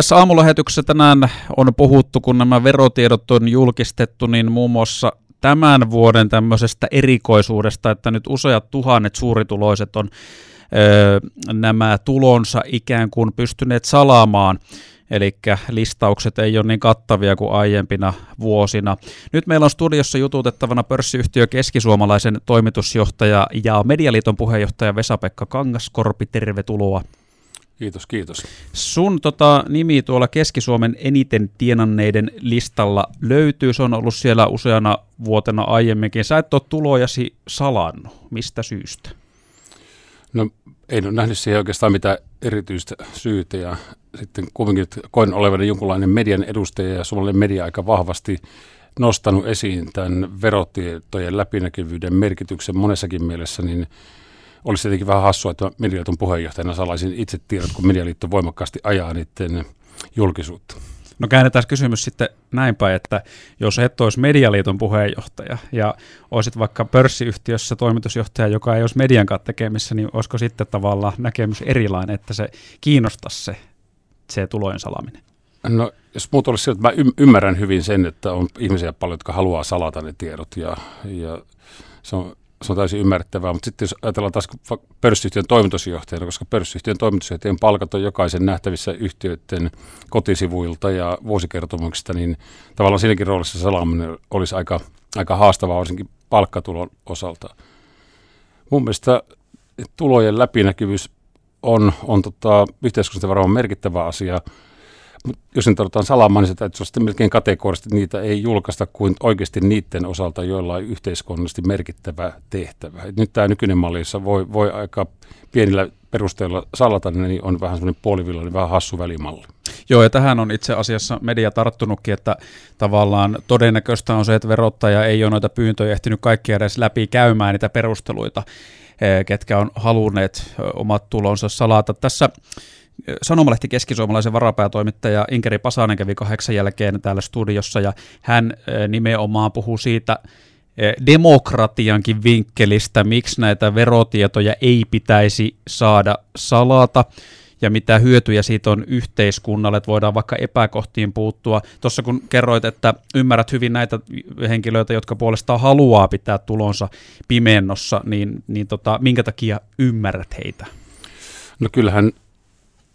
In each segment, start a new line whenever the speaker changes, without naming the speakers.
Tässä aamulähetyksessä tänään on puhuttu, kun nämä verotiedot on julkistettu, niin muun muassa tämän vuoden tämmöisestä erikoisuudesta, että nyt useat tuhannet suurituloiset on öö, nämä tulonsa ikään kuin pystyneet salaamaan eli listaukset ei ole niin kattavia kuin aiempina vuosina. Nyt meillä on studiossa jututettavana pörssiyhtiö Keskisuomalaisen toimitusjohtaja ja Medialiiton puheenjohtaja Vesa-Pekka Kangaskorpi, tervetuloa.
Kiitos, kiitos.
Sun tota, nimi tuolla Keski-Suomen eniten tienanneiden listalla löytyy. Se on ollut siellä useana vuotena aiemminkin. Sä et ole tulojasi salannut. Mistä syystä?
No en ole nähnyt siihen oikeastaan mitään erityistä syytä ja sitten kuitenkin koin olevani jonkunlainen median edustaja ja suomalainen media aika vahvasti nostanut esiin tämän verotietojen läpinäkyvyyden merkityksen monessakin mielessä, niin olisi tietenkin vähän hassua, että Medialiiton puheenjohtajana salaisin itse tiedot, kun Medialiitto voimakkaasti ajaa niiden julkisuutta.
No käännetään kysymys sitten näin päin, että jos et olisi Medialiiton puheenjohtaja ja olisit vaikka pörssiyhtiössä toimitusjohtaja, joka ei olisi median kanssa tekemissä, niin olisiko sitten tavallaan näkemys erilainen, että se kiinnostaisi se, se tulojen salaminen?
No jos muut olisi sillä, että mä ymmärrän hyvin sen, että on ihmisiä paljon, jotka haluaa salata ne tiedot ja, ja se on se on täysin ymmärrettävää, mutta sitten jos ajatellaan taas pörssiyhtiön toimitusjohtajana, koska pörssiyhtiön toimitusjohtajan palkat on jokaisen nähtävissä yhtiöiden kotisivuilta ja vuosikertomuksista, niin tavallaan siinäkin roolissa salaaminen olisi aika, aika haastavaa, varsinkin palkkatulon osalta. Mun mielestä tulojen läpinäkyvyys on, on tota, yhteiskunnasta varmaan merkittävä asia, jos nyt otetaan salamaan, niin se täytyy olla melkein kategorisesti, että niitä ei julkaista kuin oikeasti niiden osalta, joilla on yhteiskunnallisesti merkittävä tehtävä. Et nyt tämä nykyinen malli, jossa voi, voi aika pienillä perusteella salata, niin on vähän semmoinen puolivillainen, vähän hassu välimalli.
Joo, ja tähän on itse asiassa media tarttunutkin, että tavallaan todennäköistä on se, että verottaja ei ole noita pyyntöjä ehtinyt kaikkia edes läpi käymään niitä perusteluita, eh, ketkä on halunneet omat tulonsa salata. Tässä Sanomalehti keskisuomalaisen varapäätoimittaja Inkeri Pasanen kävi kahdeksan jälkeen täällä studiossa ja hän nimenomaan puhuu siitä demokratiankin vinkkelistä, miksi näitä verotietoja ei pitäisi saada salata ja mitä hyötyjä siitä on yhteiskunnalle, että voidaan vaikka epäkohtiin puuttua. Tuossa kun kerroit, että ymmärrät hyvin näitä henkilöitä, jotka puolestaan haluaa pitää tulonsa pimennossa, niin, niin tota, minkä takia ymmärrät heitä?
No kyllähän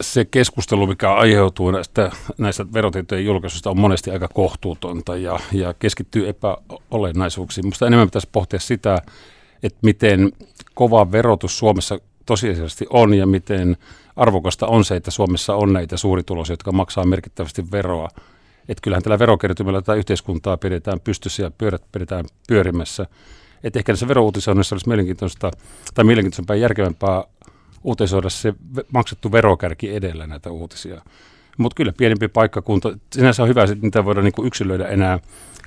se keskustelu, mikä aiheutuu näistä, näistä verotietojen julkaisuista, on monesti aika kohtuutonta ja, ja keskittyy epäolennaisuuksiin. Minusta enemmän pitäisi pohtia sitä, että miten kova verotus Suomessa tosiasiallisesti on ja miten arvokasta on se, että Suomessa on näitä suurituloisia, jotka maksaa merkittävästi veroa. Että kyllähän tällä verokertymällä tätä yhteiskuntaa pidetään pystyssä ja pyörät pidetään pyörimässä. Että ehkä tässä verouutisoinnissa olisi mielenkiintoista tai mielenkiintoisempaa ja järkevämpää uutisoida se maksettu verokärki edellä näitä uutisia. Mutta kyllä pienempi paikkakunta, sinänsä on hyvä, että niitä voidaan niinku yksilöidä enää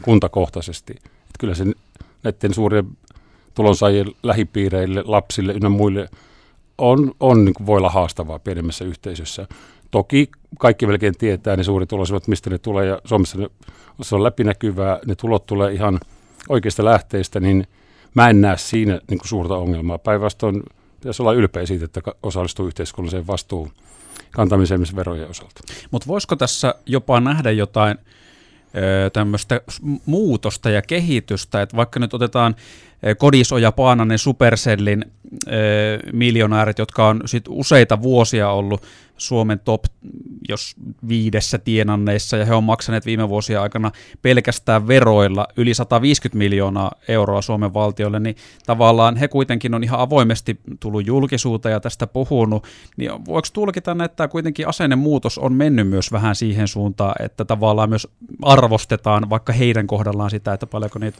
kuntakohtaisesti. Et kyllä se näiden suurien tulonsaajien lähipiireille, lapsille ynnä muille on, on niin voi olla haastavaa pienemmässä yhteisössä. Toki kaikki melkein tietää ne suurituloisimmat, mistä ne tulee, ja Suomessa ne, se on läpinäkyvää, ne tulot tulee ihan oikeista lähteistä, niin mä en näe siinä niin suurta ongelmaa. Päinvastoin pitäisi olla ylpeä siitä, että osallistuu yhteiskunnalliseen vastuun kantamiseen verojen osalta.
Mutta voisiko tässä jopa nähdä jotain tämmöistä muutosta ja kehitystä, että vaikka nyt otetaan Kodisoja Paananen Supercellin miljonäärit, jotka on sit useita vuosia ollut Suomen top, jos viidessä tienanneissa, ja he on maksaneet viime vuosien aikana pelkästään veroilla yli 150 miljoonaa euroa Suomen valtiolle, niin tavallaan he kuitenkin on ihan avoimesti tullut julkisuuteen ja tästä puhunut, niin voiko tulkita, että tämä kuitenkin asennemuutos on mennyt myös vähän siihen suuntaan, että tavallaan myös arvostetaan vaikka heidän kohdallaan sitä, että paljonko niitä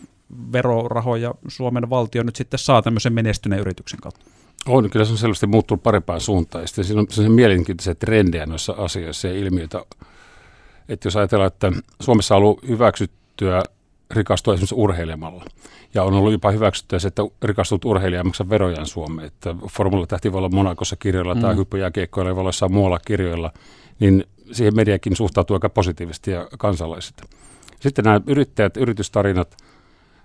verorahoja Suomen valtio nyt sitten saa tämmöisen menestyneen yrityksen kautta?
On, kyllä se on selvästi muuttunut parempaan suuntaan. Ja sitten siinä on sellaisia mielenkiintoisia trendejä noissa asioissa ja ilmiöitä. Että jos ajatellaan, että Suomessa on ollut hyväksyttyä rikastua esimerkiksi urheilemalla. Ja on ollut jopa hyväksyttyä se, että rikastut urheilija maksaa verojaan Suomeen. Että formula tähti voi olla Monakossa kirjoilla mm. tai hyppyjääkiekkoilla voi olla jossain muualla kirjoilla. Niin siihen mediakin suhtautuu aika positiivisesti ja kansalaiset. Sitten nämä yrittäjät, yritystarinat –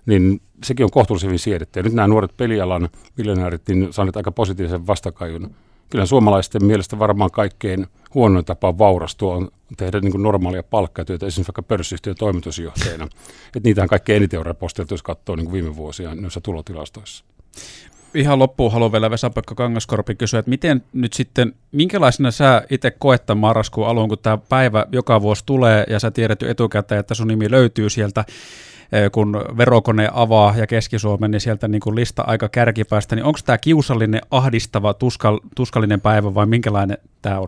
niin sekin on kohtuullisen hyvin siedetty. Ja nyt nämä nuoret pelialan miljonäärit niin saaneet aika positiivisen vastakajun. Kyllä suomalaisten mielestä varmaan kaikkein huonoin tapa vaurastua on tehdä niin kuin normaalia palkkatyötä, esimerkiksi vaikka pörssiyhtiön toimitusjohtajana. Että niitähän kaikkein eniten on reposteltu, jos katsoo niin kuin viime vuosia noissa tulotilastoissa.
Ihan loppuun haluan vielä Vesa-Pekka Kangaskorpi kysyä, että miten nyt sitten, minkälaisena sä itse koet tämän marraskuun alun, kun tämä päivä joka vuosi tulee ja sä tiedät jo etukäteen, että sun nimi löytyy sieltä kun verokone avaa ja Keski-Suomen, niin sieltä niin kuin lista aika kärkipäästä, niin onko tämä kiusallinen, ahdistava, tuskal, tuskallinen päivä vai minkälainen tämä on?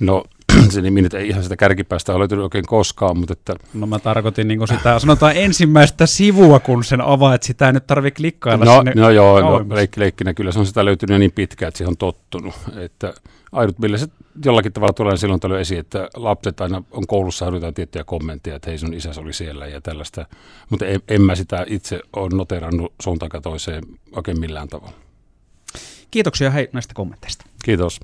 No se nimi nyt ei ihan sitä kärkipäästä ole löytynyt oikein koskaan, mutta että...
No mä tarkoitin niin sitä, sanotaan ensimmäistä sivua, kun sen avaa, että sitä ei nyt tarvitse klikkailla
no, sinne No joo, no, leikki, leikkinä kyllä se on sitä löytynyt niin pitkään, että siihen on tottunut, että millä se jollakin tavalla tulee silloin tällöin esiin, että lapset aina on koulussa jotain tiettyjä kommentteja, että hei sun isäsi oli siellä ja tällaista, mutta en, en mä sitä itse ole noterannut suuntaan toiseen oikein millään tavalla.
Kiitoksia hei näistä kommenteista.
Kiitos.